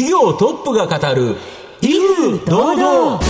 企業トップが語る威風堂々。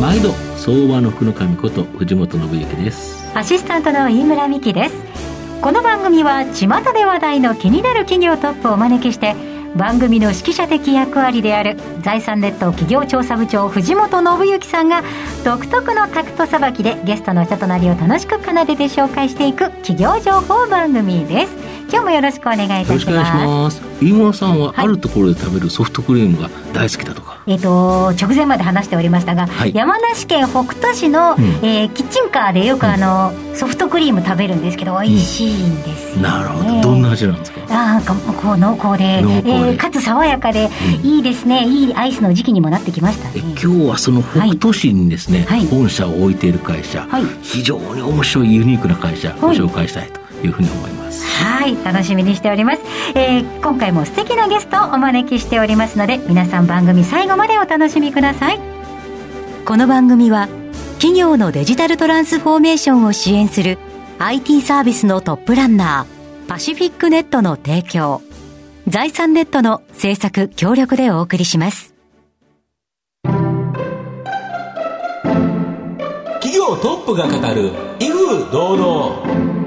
毎度相場の福の神こと藤本信之です。アシスタントの飯村美希です。この番組は巷で話題の気になる企業トップをお招きして番組の指揮者的役割である財産ネット企業調査部長藤本信之さんが独特のタクトさばきでゲストの人となりを楽しく奏でて紹介していく企業情報番組です。今日もよろしくお願いいたします。飯村さんはあるところで食べるソフトクリームが大好きだとか、はい、えっ、ー、と直前まで話しておりましたが、はい、山梨県北杜市の、うん、えー、キッチンカーでよくあの、うん、ソフトクリーム食べるんですけど美味しいんですよ、ね。うん、なるほど。どんな味なんですか？あかこう濃厚で濃厚で、えー、かつ爽やかで、いいですね。いいアイスの時期にもなってきました。ね今日はその北杜市にですね、はい、本社を置いている会社、非常に面白いユニークな会社ご紹介したいというふうに思いますはい楽しみにしております、えー、今回も素敵なゲストをお招きしておりますので皆さん番組最後までお楽しみください。この番組は企業のデジタルトランスフォーメーションを支援する IT サービスのトップランナーパシフィックネットの提供財産ネットの制作協力でお送りします。企業トップが語る威風堂々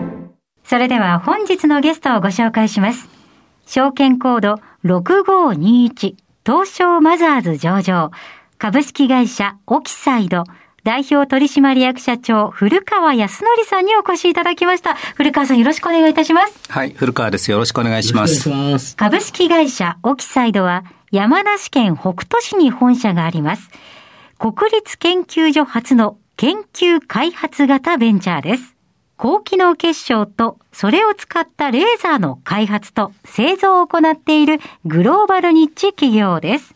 それでは本日のゲストをご紹介します。証券コード6521東証マザーズ上場株式会社オキサイド代表取締役社長、古川康則さんにお越しいただきました。古川さんよろしくお願いいたします。はい、古川です。よろしくお願いします。ます株式会社オキサイドは山梨県北杜市に本社があります。国立研究所初の研究開発型ベンチャーです。高機能結晶とそれを使ったレーザーの開発と製造を行っているグローバルニッチ企業です。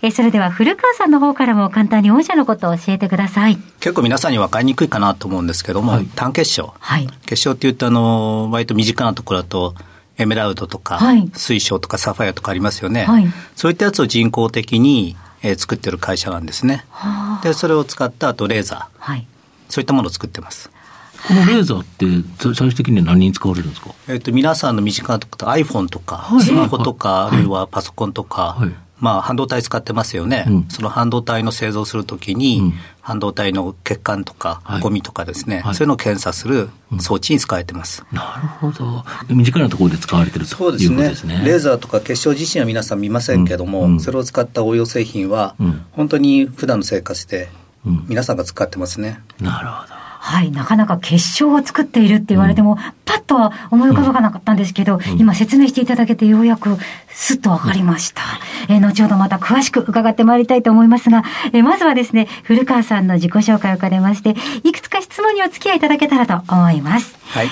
えそれでは古川さんの方からも簡単に御社のことを教えてください。結構皆さんに分かりにくいかなと思うんですけども、はい、単結晶。はい、結晶って言うとあの、割と身近なところだと、エメラルドとか、はい、水晶とかサファイアとかありますよね。はい、そういったやつを人工的に、えー、作ってる会社なんですね。で、それを使ったあとレーザー。はい、そういったものを作ってます。このレーザーって最終的には何に使われるんですか、えっ、と、皆さんの身近なところ iPhone とか、スマホとか、あるいはパソコンとか、はい、まあ、半導体使ってますよね、うん、その半導体の製造するときに、うん、半導体の欠陥とか、ゴミとかですね、はい、そういうのを検査する装置に使われてます、うん、なるほど、身近なところで使われてるということですね。ですね。レーザーとか結晶自身は皆さん見ませんけども、それを使った応用製品は、本当に普段の生活で、皆さんが使ってますね。なるほど。はい、なかなか結晶を作っているって言われても、うん、パッとは思い浮かばなかったんですけど、うん、今説明していただけてようやくすっとわかりました。えー、後ほどまた詳しく伺ってまいりたいと思いますが、えー、まずはですね、古川さんの自己紹介を兼ねまして、いくつか質問にお付き合いいただけたらと思います。はい。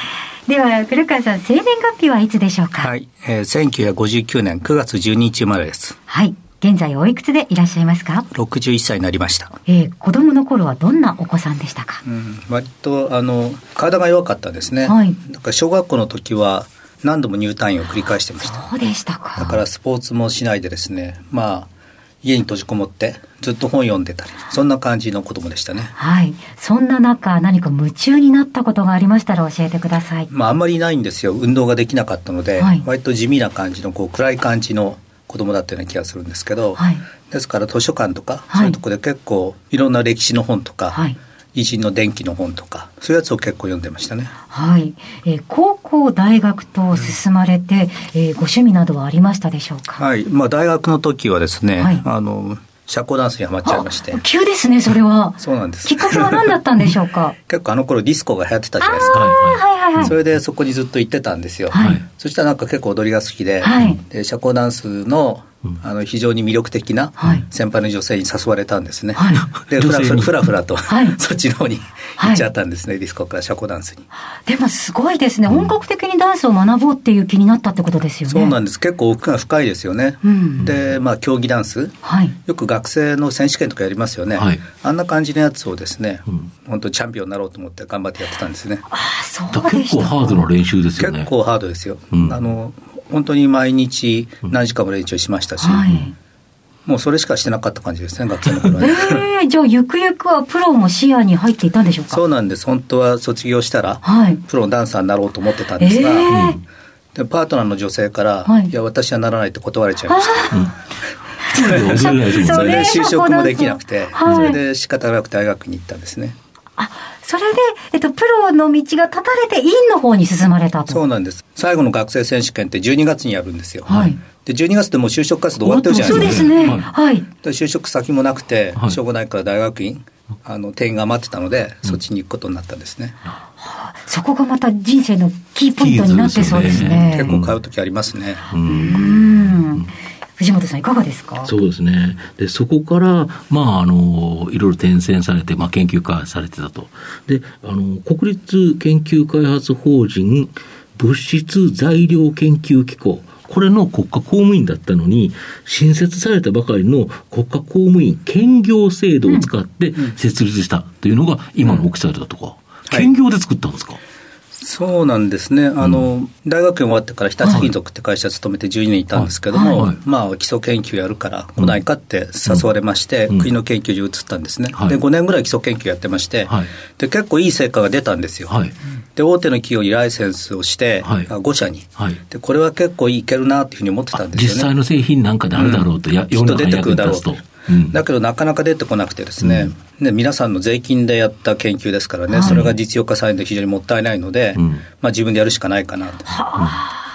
では、古川さん、生年月日はいつでしょうか？はい、えー、1959年9月12日生まれです。はい。現在おいくつでいらっしゃいますか？61歳になりました、えー、子供の頃はどんなお子さんでしたか、うん、割とあの体が弱かったですね、はい、だから小学校の時は何度も入退院を繰り返してました。そうでしたか。だからスポーツもしないでですねまあ家に閉じこもってずっと本読んでたりそんな感じの子供でしたね。はい。そんな中何か夢中になったことがありましたら教えてください。まああんまりないんですよ。運動ができなかったので、はい、割と地味な感じのこう暗い感じの子供だったような気がするんですけど、はい、ですから図書館とか、そういうところで結構いろんな歴史の本とか、はい、偉人の電気の本とかそういうやつを結構読んでましたね。はい、えー、高校大学と進まれて、うん、えー、ご趣味などはありましたでしょうか？はい、まあ大学の時はですね、はい、あの社交ダンスにはまっちゃいまして。急ですね、それは。そうなんです。きっかけは何だったんでしょうか？結構あの頃ディスコが流行ってたじゃないですか。はいはいはい。それでそこにずっと行ってたんですよ。はい。そしたらなんか結構踊りが好きで、はい。で、社交ダンスのあの非常に魅力的な先輩の女性に誘われたんですね。はい、でふらふらふらと、はい、そっちの方に行っちゃったんですね、はい、ディスコから社交ダンスに。でもすごいですね、本格的にダンスを学ぼうっていう気になったってことですよね。そうなんです。結構奥が深いですよね。うん、でまあ競技ダンス、はい、よく学生の選手権とかやりますよね、はい、あんな感じのやつをですね、うん、本当チャンピオンになろうと思って頑張ってやってたんですね。ああそう結構ハードな練習ですよね。結構ハードですよ。うん、あの本当に毎日何時間も練習しましたし、はい、もうそれしかしてなかった感じですね、学生の頃は、ね。えー、じゃあ、ゆくゆくはプロも視野に入っていたんでしょうか？そうなんです。本当は卒業したら、はい、プロのダンサーになろうと思ってたんですが、えー、でパートナーの女性から、はい、いや、私はならないって断られちゃいました。それで就職もできなくて、はい、それで仕方なく大学に行ったん。ですね。あそれで、えっと、プロの道が断たれて、院の方に進まれたと。そうなんです。最後の学生選手権って12月にやるんですよ。はい。で、12月でもう就職活動終わってるじゃないですか。そうですね。はい。で就職先もなくて、しょうがないから大学院、あの、定員が余ってたので、そっちに行くことになったんですね。はあ、そこがまた人生のキーポイントになってそうですね。結構買う時ありますね。うん。藤本さんいかがですか？そうですね。で、そこから、まあ、あの、いろいろ転戦されて、まあ、研究開発されてたと。で、あの、国立研究開発法人物質材料研究機構。これの国家公務員だったのに、新設されたばかりの国家公務員兼業制度を使って設立したというのが今のオキサイドだとか、兼業で作ったんですか、はいそうなんですね、あの、うん、大学院終わってから日立金属って会社勤めて12年いたんですけども、はい。はい、まあ、基礎研究やるから来ないかって誘われまして、うん、国の研究所移ったんですね、で、5年ぐらい基礎研究やってまして、で、結構いい成果が出たんですよ。で、大手の企業にライセンスをして、はい、5社に、で、これは結構いけるなっていうふうに思ってたんですよね。実際の製品なんかであるだろうと、や、きっと出てくるだろうと。だけどなかなか出てこなくてですね、うん、ね皆さんの税金でやった研究ですからね、はい、それが実用化されるの非常にもったいないので、うん、まあ、自分でやるしかないかなと。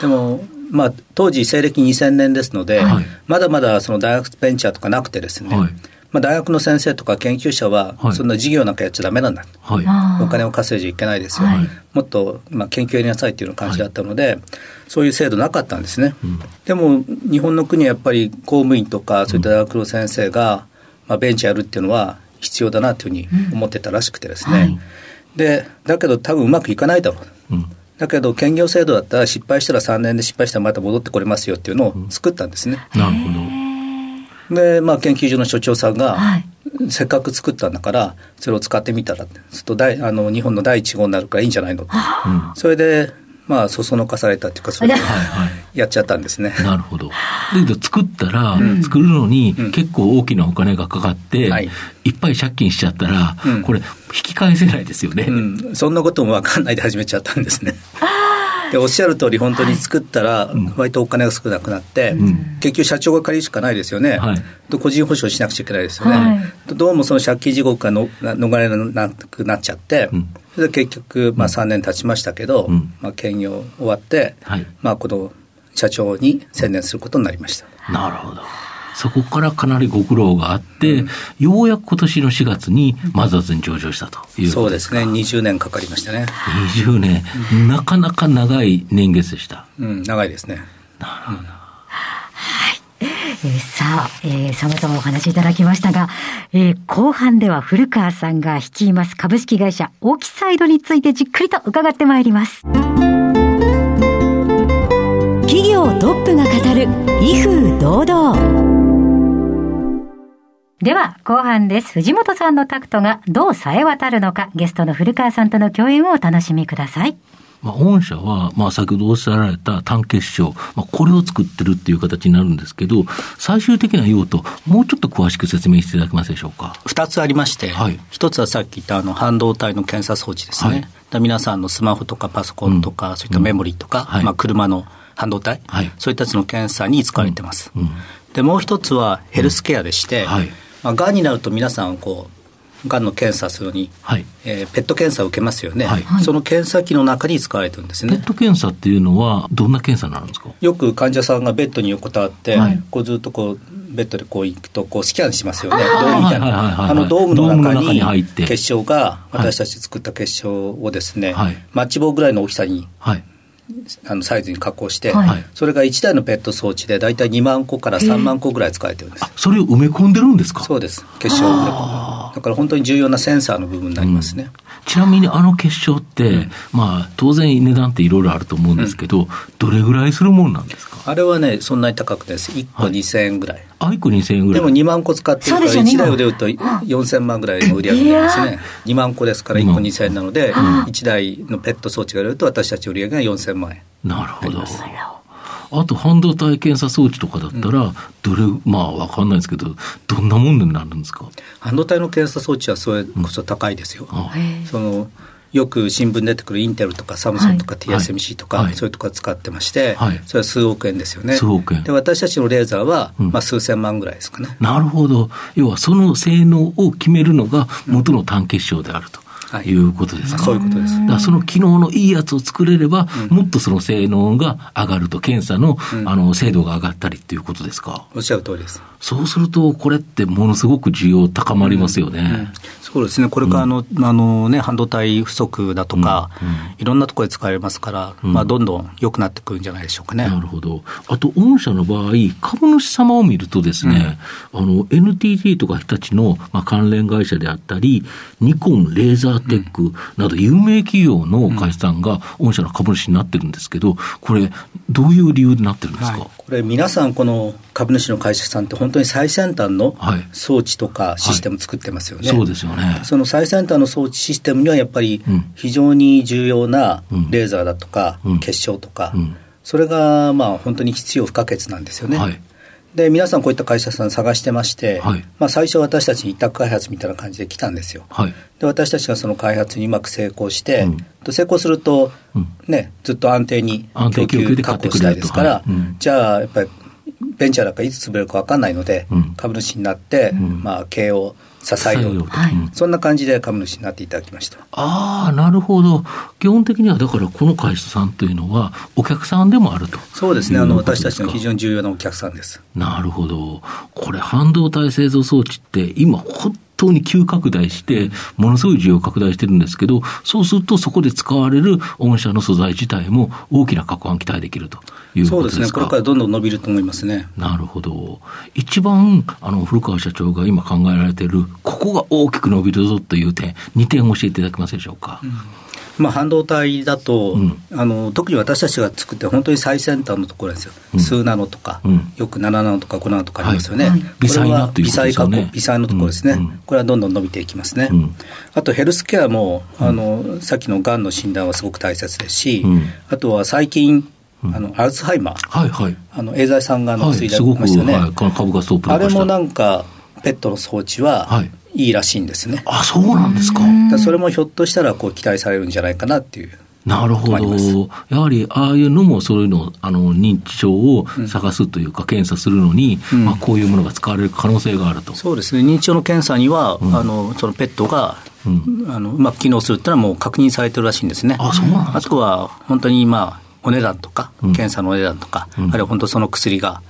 でもまあ、当時、西暦2000年ですので、はい、まだまだその大学ベンチャーとかなくてですね、はいまあ、大学の先生とか研究者は、そんな事業なんかやっちゃだめなんだ、はい、お金を稼いじゃいけないですよ、はい、もっと、まあ、研究やりなさいっていうような感じだったので、はい、そういう制度なかったんですね、うん、でも日本の国はやっぱり公務員とか、そういった大学の先生が、まあ、ベンチャーやるっていうのは必要だなというふうに思ってたらしくてですね、うん、でだけど多分うまくいかないだろう、うん、だけど兼業制度だったら失敗したら3年で失敗したらまた戻ってこれますよっていうのを作ったんですね。なるほどで、まあ、研究所の所長さんが、はい、せっかく作ったんだから、それを使ってみたら、すると大あの日本の第一号になるからいいんじゃないのと。それで、まあ、そそのかされたっていうか、それでやっちゃったんですね。なるほど。で、作ったら、うん、作るのに結構大きなお金がかかって、うん、い、っぱい借金しちゃったら、うん、これ、引き返せないですよね。そんなことも分かんないで始めちゃったんですね。でおっしゃる通り、本当に作ったら、割とお金が少なくなって、結局、社長が借りるしかないですよね、はい、個人保証しなくちゃいけないですよね、はい、どうもその借金地獄がの逃れなくなっちゃって、それで結局、まあ、3年経ちましたけど、まあ、兼業終わって、はい、まあ、この社長に専念することになりました。なるほどそこからかなりご苦労があって、うん、ようやく今年の4月にマザーズに上場したというそうですね、20年かかりましたね。20年、うん、なかなか長い年月でした。うん、長いですね。なるほど。えー、さあ、えー、様々お話いただきましたが、えー、後半では古川さんが率います株式会社オキサイドについてじっくりと伺ってまいります。企業トップが語る威風堂々。では、後半です。藤本さんのタクトがどう冴え渡るのか、ゲストの古川さんとの共演をお楽しみください。まあ、御社は、まあ、先ほどおっしゃられた単結晶、まあ、これを作ってるっていう形になるんですけど、最終的な用途、もうちょっと詳しく説明していただけますでしょうか。二つありまして、はい、一つはさっき言ったあの半導体の検査装置ですね。はい、皆さんのスマホとかパソコンとか、うん、そういったメモリとか、うんはい、まあ、車の半導体、はい、そういったやつの検査に使われてます。うん、で、もう一つはヘルスケアでして、はいまあ、がんになると皆さんこうがんの検査するのに、はい、えー、ペット検査を受けますよね、はい、その検査機の中に使われてるんですね。ペット検査っていうのはどんな検査になるんですか？よく患者さんがベッドに横たわって、はい、こうずっとこうベッドでこう行くとこうスキャンしますよね。ドームみたいなあのドームの中に結晶が私たち作った結晶をですね、はい、マッチ棒ぐらいの大きさに、はいあのサイズに加工して、はい、それが1台のペット装置で大体2万個から3万個ぐらい使われてるんです。それを埋め込んでるんですか？そうです。結晶を埋め込むだから本当に重要なセンサーの部分になりますね、うん、ちなみにあの結晶って、うん、まあ当然値段っていろいろあると思うんですけど、うん、どれぐらいするもんなんですか？あれはねそんなに高くないです。1個2000円ぐらい、はいあ、1個2000円ぐらい。でも2万個使ってるから、1台を売ると4000万。ぐらいの売り上げになりますね。2万個ですから1個2000円なので、1台のペット装置が売れると私たち売り上げが4000万円。なるほど。あと半導体検査装置とかだったら、どれ、まあわかんないですけど、どんなものになるんですか？半導体の検査装置はそれこそ高いですよ。うん、そのよく新聞に出てくるインテルとかサムソンとか TSMC とか、はい、そういうところ使ってまして、はい、それは数億円ですよね。数億円。で、私たちのレーザーは、うん、まあ数千万ぐらいですかね。なるほど。要はその性能を決めるのが元の単結晶であると。いうことですか、そういうことです。だその機能のいいやつを作れれば、うん、もっとその性能が上がると、検査の,、あの精度が上がったりっていうことですか？おっしゃる通りです。そうすると、これってものすごく需要高まりますよね。うんうん、そうですね、これからの,、あのね、半導体不足だとか、いろんなところで使われますから、まあ、どんどん良くなってくるんじゃないでしょうかね。なるほど。あと、御社の場合、株主様を見るとですね、あの、NTT とか日立の、まあ、関連会社であったり、ニコン、レーザーテックなど、有名企業の会社さんが御社の株主になってるんですけど、これ、どういう理由でなってるんですか、はい、これ、皆さん、この株主の会社さんって、本当に最先端の装置とかシステム作ってますよね、はいはい、そうですよね。その最先端の装置システムには、やっぱり非常に重要なレーザーだとか、結晶とか、それがまあ本当に必要不可欠なんですよね。はいで皆さんこういった会社さん探してまして、はい、まあ、最初私たち委託開発みたいな感じで来たんですよ、はい、で私たちがその開発にうまく成功して、うん、成功すると、ね、ずっと安定に供給確保したいですから、はい。うん、じゃあやっぱりベンチャーなんかいつ潰れるか分かんないので、うん、株主になって、まあ、経営を支えようと、はい、そんな感じで株主になっていただきました。ああ、なるほど、基本的にはだから、この会社さんというのは、お客さんでもあると。そうですね。あの、私たちの非常に重要なお客さんです。なるほど、これ、半導体製造装置って、今、本当に急拡大して、ものすごい需要拡大してるんですけど、そうするとそこで使われる御社の素材自体も大きな確保期待できるということですか？そうですね、これからどんどん伸びると思いますね。なるほど。一番、あの、古川社長が今考えられている、ここが大きく伸びるぞという点、2点教えていただけますでしょうか？うん。まあ、半導体だと、うん、あの特に私たちが作って本当に最先端のところですよ、うん、数ナノとか、うん、よく7ナノとか5ナノとかありますよね、はい、微細な微細加工、微細のところですね、これはどんどん伸びていきますね。あとヘルスケアも、あのさっきのがんの診断はすごく大切ですし、あとは最近、あのアルツハイマー、はいはい、あのエーザイさんがの薬いましたよね、はい、あれもなんか、ペットの装置は、はいいいらしいんですね。あ、そうなんですか。それもひょっとしたらこう期待されるんじゃないかなっていう。なるほど。やはり、ああいうのもそういうの、あの、認知症を探すというか、うん、検査するのに、うん、まあ、こういうものが使われる可能性があると。そうですね。認知症の検査には、うん、あの、そのペットが、あのうまく機能するっていうのはもう確認されてるらしいんですね。あ、そうなんあとは、本当にまあ、お値段とか、検査のお値段とか、あるいは本当その薬が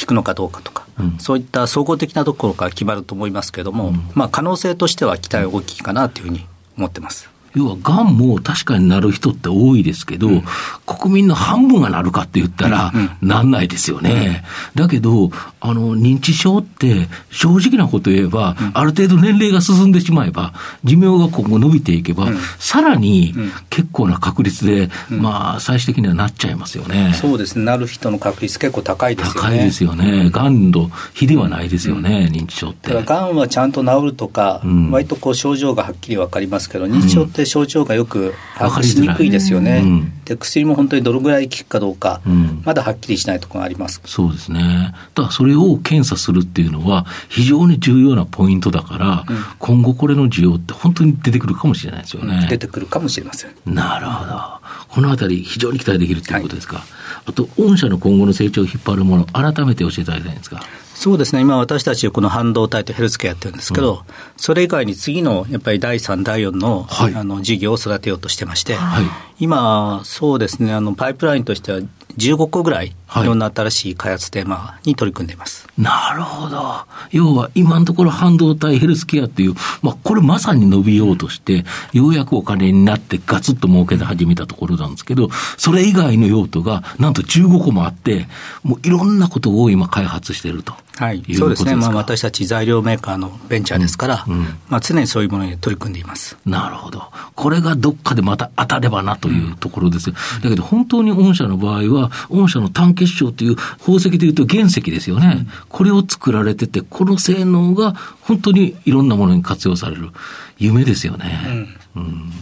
効くのかどうかとか、そういった総合的なところから決まると思いますけれども、まあ、可能性としては期待大きいかなというふうに思ってます。要は、がんも確かになる人って多いですけど、うん、国民の半分がなるかって言ったら、なんないですよね。うん、だけど、あの、認知症って、正直なこと言えば、うん、ある程度年齢が進んでしまえば、寿命が今後伸びていけば、さらに結構な確率で、まあ、最終的にはなっちゃいますよね。そうですね。なる人の確率結構高いですよね。高いですよね。がんの比ではないですよね、認知症って。がんはちゃんと治るとか、割とこう症状がはっきりわかりますけど、認知症って症状がよく把握しにくいですよね。で薬も本当にどのぐらい効くかどうか、うん、まだはっきりしないところがありますそうですね。だからそれを検査するっていうのは、非常に重要なポイントだから、うん、今後これの需要って本当に出てくるかもしれないですよね。出てくるかもしれません。なるほど。このあたり、非常に期待できるということですか？はい、あと、御社の今後の成長を引っ張るもの、改めて教えていただきたいんですか。そうですね、今、私たち、この半導体とヘルスケアやってるんですけど、うん、それ以外に次のやっぱり第3、第4の,、はい、あの事業を育てようとしてまして、はい、今、そうですね。あの、パイプラインとしては15個ぐらい、い。ろんな新しい開発テーマに取り組んでいます。なるほど。要は、今のところ半導体、ヘルスケアっていう、まあ、これまさに伸びようとして、ようやくお金になってガツッと儲けて始めたところなんですけど、それ以外の用途が、なんと15個もあって、もういろんなことを今開発していると。はい、そうですね、まあ、私たち材料メーカーのベンチャーですから、うん。うん、まあ、常にそういうものに取り組んでいます。なるほど、これがどっかでまた当たればなというところですよ、うん、だけど本当に御社の場合は、御社の単結晶という宝石でいうと原石ですよね、これを作られてて、この性能が本当にいろんなものに活用される、夢ですよね。うん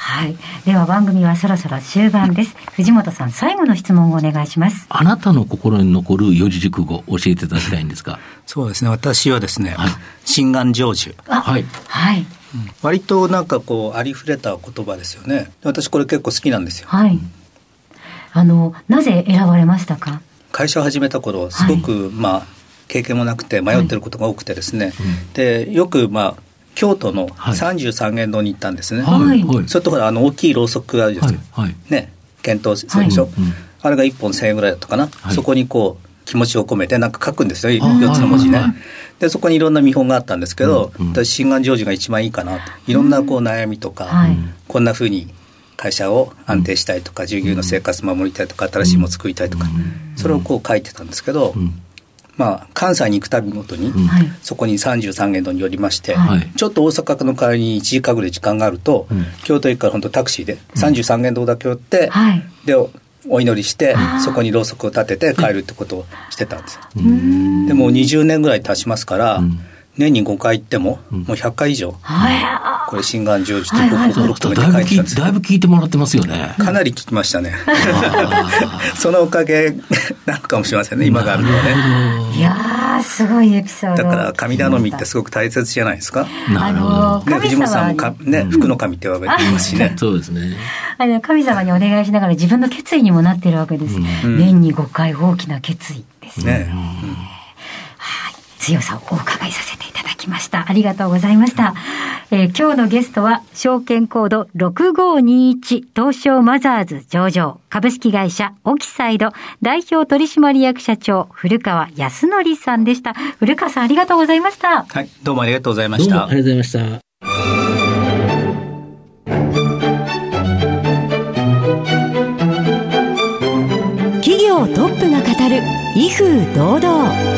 はい。では番組はそろそろ終盤です。藤本さん、最後の質問をお願いします。あなたの心に残る四字熟語、教えていただきたいんですが。そうですね。私はですね、はい、心眼成就。はい。はい。割となんかこう、ありふれた言葉ですよね。私これ結構好きなんですよ。はい。あの、なぜ選ばれましたか？会社を始めた頃、すごく、はい、まあ、経験もなくて迷ってることが多くてですね、はい。でよくまあ京都の三十三間堂に行ったんですね、はい、それとほらあの大きいろうそくがあるじゃないですか、はい、ね。検討そうでしょ、はい、あれが1本1000円ぐらいだったかな、そこにこう気持ちを込めてなんか書くんですよ。4つの文字ね、でそこにいろんな見本があったんですけど、うん。うん、私心眼成就が一番いいかなと。いろんなこう悩みとか、こんなふうに会社を安定したいとか従業員の生活守りたいとか新しいもの作りたいとか、それをこう書いてたんですけど、まあ、関西に行くたびごとに、そこに33軒度に寄りまして、ちょっと大阪の帰りに1時間ぐらい時間があると、京都駅から本当タクシーで33軒堂だけ寄って、でお祈りして、そこにろうそくを立てて帰るってことをしてたんですよ。でも20年ぐらい経ちますから、年に5回行っても、もう100回以上、これ、心眼成就と心込めて書いてたんですだいぶ聞いてもらってますよね。かなり聞きましたね。そのおかげなのかもしれませんね、今があるのはね。いやすごいエピソード。だから、神頼みってすごく大切じゃないですか。あのね、藤本さんもか、ね、福の神って呼ばれてますしね。そうですね。あの、神様にお願いしながら自分の決意にもなってるわけです。年に5回大きな決意ですね。はい。強さをお伺いさせてきました。ありがとうございました。えー、今日のゲストは、証券コード6521東証マザーズ上場株式会社オキサイド代表取締役社長古川康則さんでした。古川さんありがとうございました。はい、どうもありがとうございました。ありがとうございました。企業トップが語る威風堂々。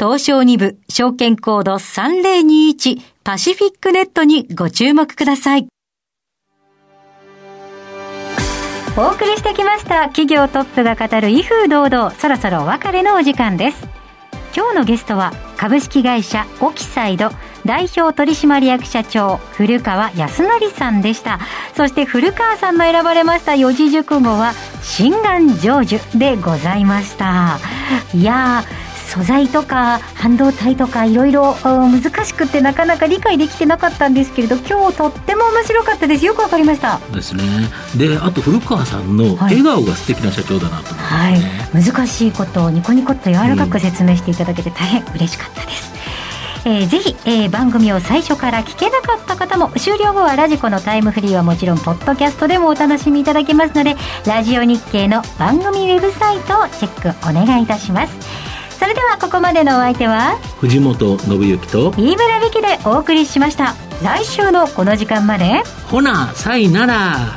東証2部証券コード3021パシフィックネットにご注目ください。お送りしてきました企業トップが語る威風堂々そろそろお別れのお時間です。今日のゲストは株式会社オキサイド代表取締役社長古川康則さんでした。そして古川さんの選ばれました四字熟語は心眼成就でございました。いやー素材とか半導体とかいろいろ難しくてなかなか理解できてなかったんですけれど今日とっても面白かったです。よくわかりました。ですね。であと古川さんの笑顔が素敵な社長だなと思います、ね、はい、難しいことをニコニコっと柔らかく説明していただけて大変嬉しかったです、うん、えー、ぜひ、えー、番組を最初から聞けなかった方も終了後はラジコのタイムフリーはもちろんポッドキャストでもお楽しみいただけますのでラジオ日経の番組ウェブサイトをチェックお願いいたしますそれではここまでのお相手は藤本信之と飯村美樹でお送りしました。来週のこの時間まで。ほなさいなら。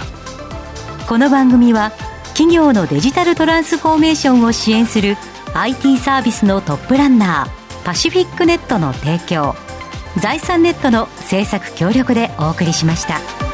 この番組は企業のデジタルトランスフォーメーションを支援する IT サービスのトップランナーパシフィックネットの提供財産ネットの制作協力でお送りしました。